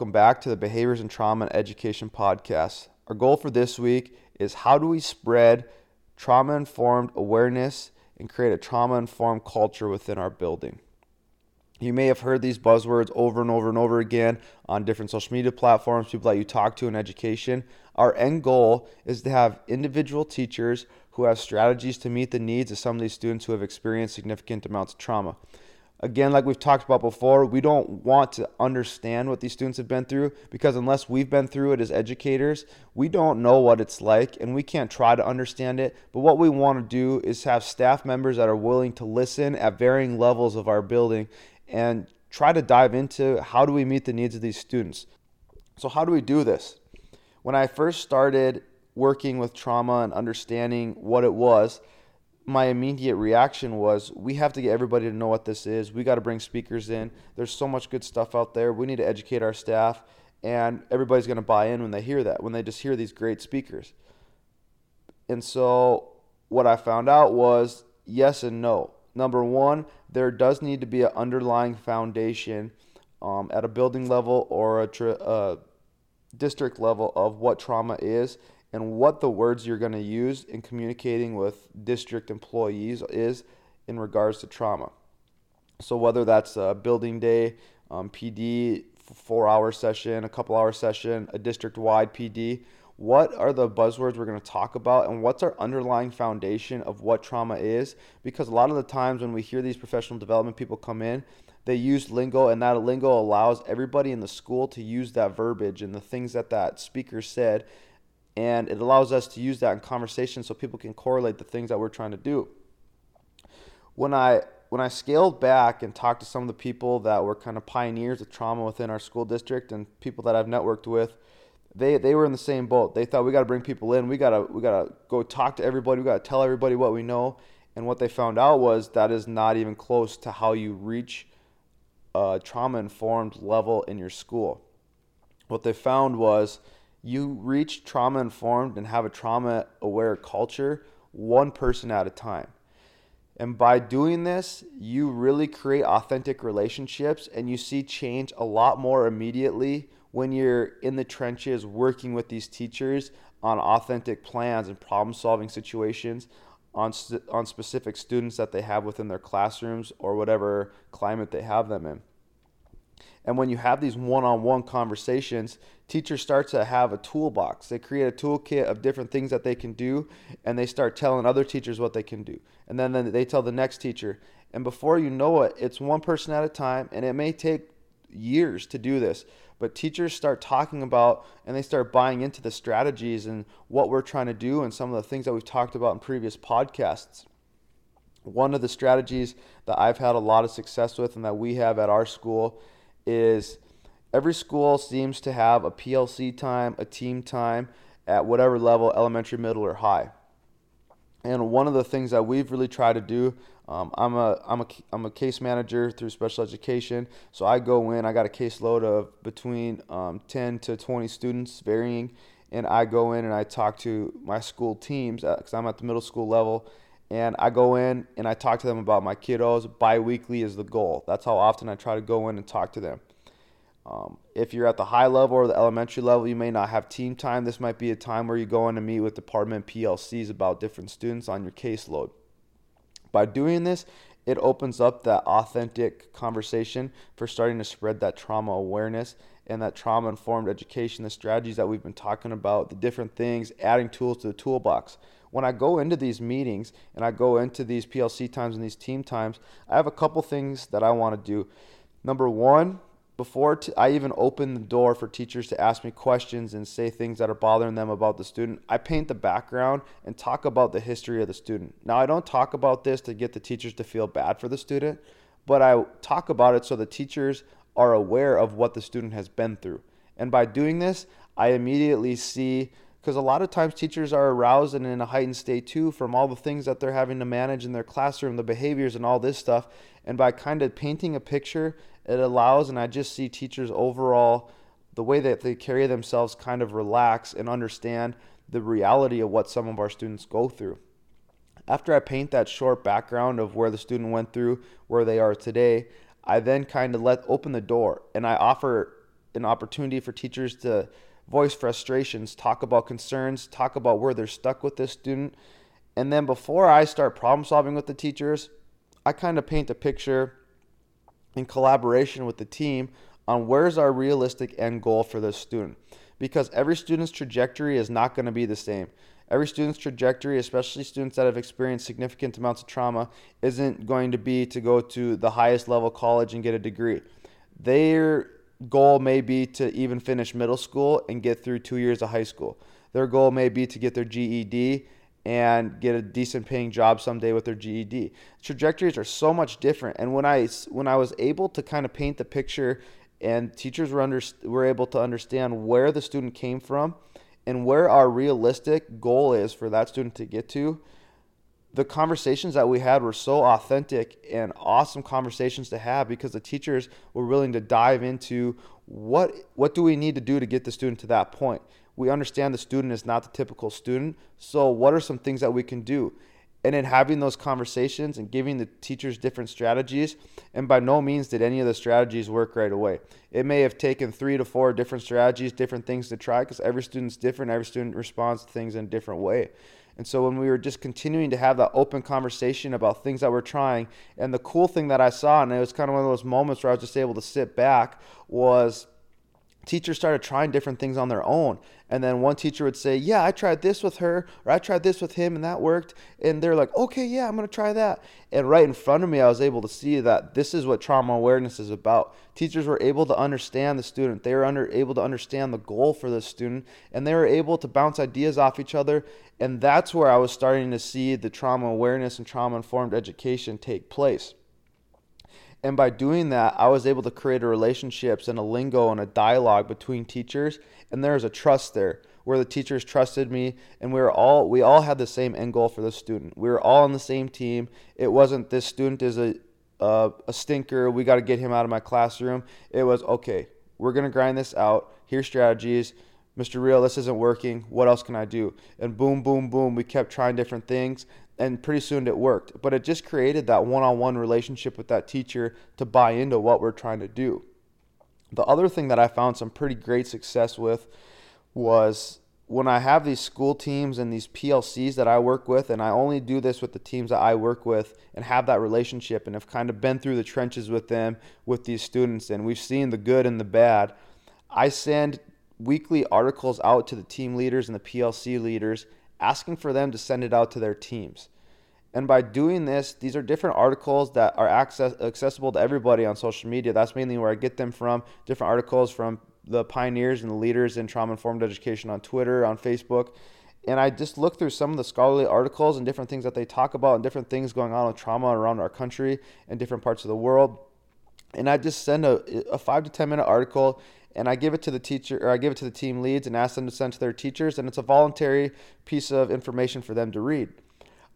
welcome back to the Behaviors and Trauma In Education podcast. Our goal for this week is how do we spread trauma informed awareness and create a trauma informed culture within our building? You may have heard these buzzwords over and over and over again on different social media platforms, people that you talk to in education. Our end goal is to have individual teachers who have strategies to meet the needs of some of these students who have experienced significant amounts of trauma. Again, like we've talked about before, we don't want to understand what these students have been through because unless we've been through it as educators, we don't know what it's like and we can't try to understand it. But what we want to do is have staff members that are willing to listen at varying levels of our building and try to dive into how do we meet the needs of these students. So, how do we do this? When I first started working with trauma and understanding what it was, my immediate reaction was we have to get everybody to know what this is. We got to bring speakers in. There's so much good stuff out there. We need to educate our staff, and everybody's going to buy in when they hear that, when they just hear these great speakers. And so, what I found out was yes and no. Number one, there does need to be an underlying foundation um, at a building level or a tri- uh, district level of what trauma is and what the words you're going to use in communicating with district employees is in regards to trauma. So, whether that's a building day, um, PD, four hour session, a couple hour session, a district wide PD, what are the buzzwords we're going to talk about and what's our underlying foundation of what trauma is? Because a lot of the times when we hear these professional development people come in, they use lingo and that lingo allows everybody in the school to use that verbiage and the things that that speaker said and it allows us to use that in conversation so people can correlate the things that we're trying to do. When I when I scaled back and talked to some of the people that were kind of pioneers of trauma within our school district and people that I've networked with, they they were in the same boat. They thought we got to bring people in. We gotta we gotta go talk to everybody. We gotta tell everybody what we know. And what they found out was that is not even close to how you reach a trauma informed level in your school. What they found was you reach trauma informed and have a trauma aware culture one person at a time. And by doing this, you really create authentic relationships and you see change a lot more immediately when you're in the trenches working with these teachers on authentic plans and problem solving situations on, on specific students that they have within their classrooms or whatever climate they have them in. And when you have these one on one conversations, teachers start to have a toolbox. They create a toolkit of different things that they can do, and they start telling other teachers what they can do. And then, then they tell the next teacher. And before you know it, it's one person at a time, and it may take years to do this. But teachers start talking about and they start buying into the strategies and what we're trying to do and some of the things that we've talked about in previous podcasts. One of the strategies that I've had a lot of success with and that we have at our school is every school seems to have a PLC time, a team time at whatever level, elementary, middle, or high. And one of the things that we've really tried to do, um, I'm a I'm a I'm a case manager through special education, so I go in. I got a caseload of between um, 10 to 20 students, varying, and I go in and I talk to my school teams because uh, I'm at the middle school level, and I go in and I talk to them about my kiddos. Biweekly is the goal. That's how often I try to go in and talk to them. Um, if you're at the high level or the elementary level, you may not have team time. This might be a time where you go in and meet with department PLCs about different students on your caseload. By doing this, it opens up that authentic conversation for starting to spread that trauma awareness and that trauma informed education, the strategies that we've been talking about, the different things, adding tools to the toolbox when I go into these meetings and I go into these PLC times and these team times, I have a couple things that I want to do. Number one, before t- I even open the door for teachers to ask me questions and say things that are bothering them about the student, I paint the background and talk about the history of the student. Now, I don't talk about this to get the teachers to feel bad for the student, but I talk about it so the teachers are aware of what the student has been through. And by doing this, I immediately see because a lot of times teachers are aroused and in a heightened state too from all the things that they're having to manage in their classroom, the behaviors and all this stuff. And by kind of painting a picture, it allows, and I just see teachers overall, the way that they carry themselves kind of relax and understand the reality of what some of our students go through. After I paint that short background of where the student went through, where they are today, I then kind of let open the door and I offer an opportunity for teachers to voice frustrations, talk about concerns, talk about where they're stuck with this student. And then before I start problem solving with the teachers, I kind of paint a picture in collaboration with the team on where's our realistic end goal for this student. Because every student's trajectory is not going to be the same. Every student's trajectory, especially students that have experienced significant amounts of trauma, isn't going to be to go to the highest level college and get a degree. Their goal may be to even finish middle school and get through two years of high school. Their goal may be to get their GED and get a decent paying job someday with their GED. Trajectories are so much different. And when I when I was able to kind of paint the picture and teachers were under, were able to understand where the student came from and where our realistic goal is for that student to get to, the conversations that we had were so authentic and awesome conversations to have because the teachers were willing to dive into what what do we need to do to get the student to that point? We understand the student is not the typical student so what are some things that we can do and in having those conversations and giving the teachers different strategies and by no means did any of the strategies work right away. It may have taken three to four different strategies different things to try because every student's different every student responds to things in a different way. And so when we were just continuing to have that open conversation about things that we're trying, and the cool thing that I saw, and it was kind of one of those moments where I was just able to sit back, was teachers started trying different things on their own. And then one teacher would say, Yeah, I tried this with her, or I tried this with him, and that worked. And they're like, Okay, yeah, I'm going to try that. And right in front of me, I was able to see that this is what trauma awareness is about. Teachers were able to understand the student, they were under, able to understand the goal for the student, and they were able to bounce ideas off each other. And that's where I was starting to see the trauma awareness and trauma informed education take place. And by doing that, I was able to create a relationships and a lingo and a dialogue between teachers. And there was a trust there where the teachers trusted me and we were all we all had the same end goal for the student. We were all on the same team. It wasn't this student is a a, a stinker. We got to get him out of my classroom. It was okay. We're gonna grind this out. Here's strategies. Mr. Real, this isn't working. What else can I do? And boom, boom, boom. We kept trying different things and pretty soon it worked. But it just created that one on one relationship with that teacher to buy into what we're trying to do. The other thing that I found some pretty great success with was when I have these school teams and these PLCs that I work with, and I only do this with the teams that I work with and have that relationship and have kind of been through the trenches with them, with these students, and we've seen the good and the bad. I send weekly articles out to the team leaders and the PLC leaders asking for them to send it out to their teams. And by doing this, these are different articles that are access, accessible to everybody on social media. That's mainly where I get them from. Different articles from the pioneers and the leaders in trauma informed education on Twitter, on Facebook. And I just look through some of the scholarly articles and different things that they talk about and different things going on with trauma around our country and different parts of the world. And I just send a, a five to 10 minute article and I give it to the teacher or I give it to the team leads and ask them to send to their teachers and it's a voluntary piece of information for them to read.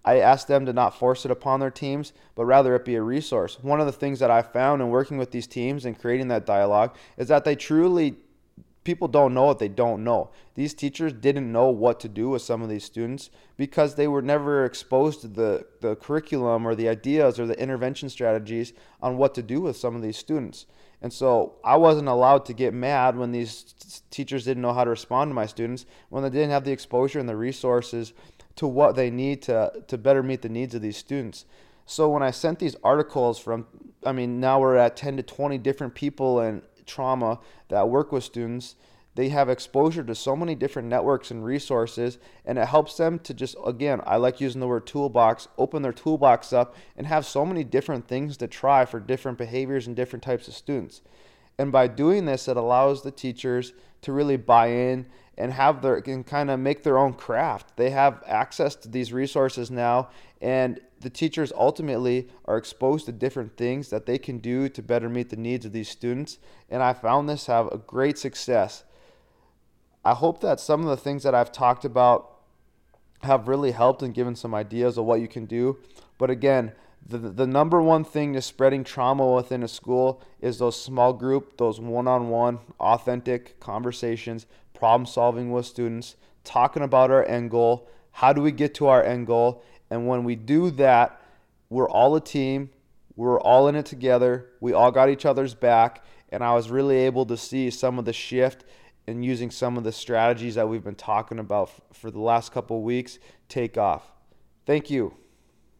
I ask them to not force it upon their teams, but rather it be a resource. One of the things that I found in working with these teams and creating that dialogue is that they truly people don't know what they don't know. These teachers didn't know what to do with some of these students because they were never exposed to the, the curriculum or the ideas or the intervention strategies on what to do with some of these students. And so I wasn't allowed to get mad when these teachers didn't know how to respond to my students, when they didn't have the exposure and the resources to what they need to, to better meet the needs of these students. So when I sent these articles from, I mean, now we're at 10 to 20 different people in trauma that work with students they have exposure to so many different networks and resources and it helps them to just again i like using the word toolbox open their toolbox up and have so many different things to try for different behaviors and different types of students. And by doing this it allows the teachers to really buy in and have their and kind of make their own craft. They have access to these resources now and the teachers ultimately are exposed to different things that they can do to better meet the needs of these students and i found this have a great success I hope that some of the things that I've talked about have really helped and given some ideas of what you can do. But again, the, the number one thing to spreading trauma within a school is those small group, those one on one, authentic conversations, problem solving with students, talking about our end goal. How do we get to our end goal? And when we do that, we're all a team, we're all in it together, we all got each other's back, and I was really able to see some of the shift and using some of the strategies that we've been talking about f- for the last couple weeks take off. Thank you.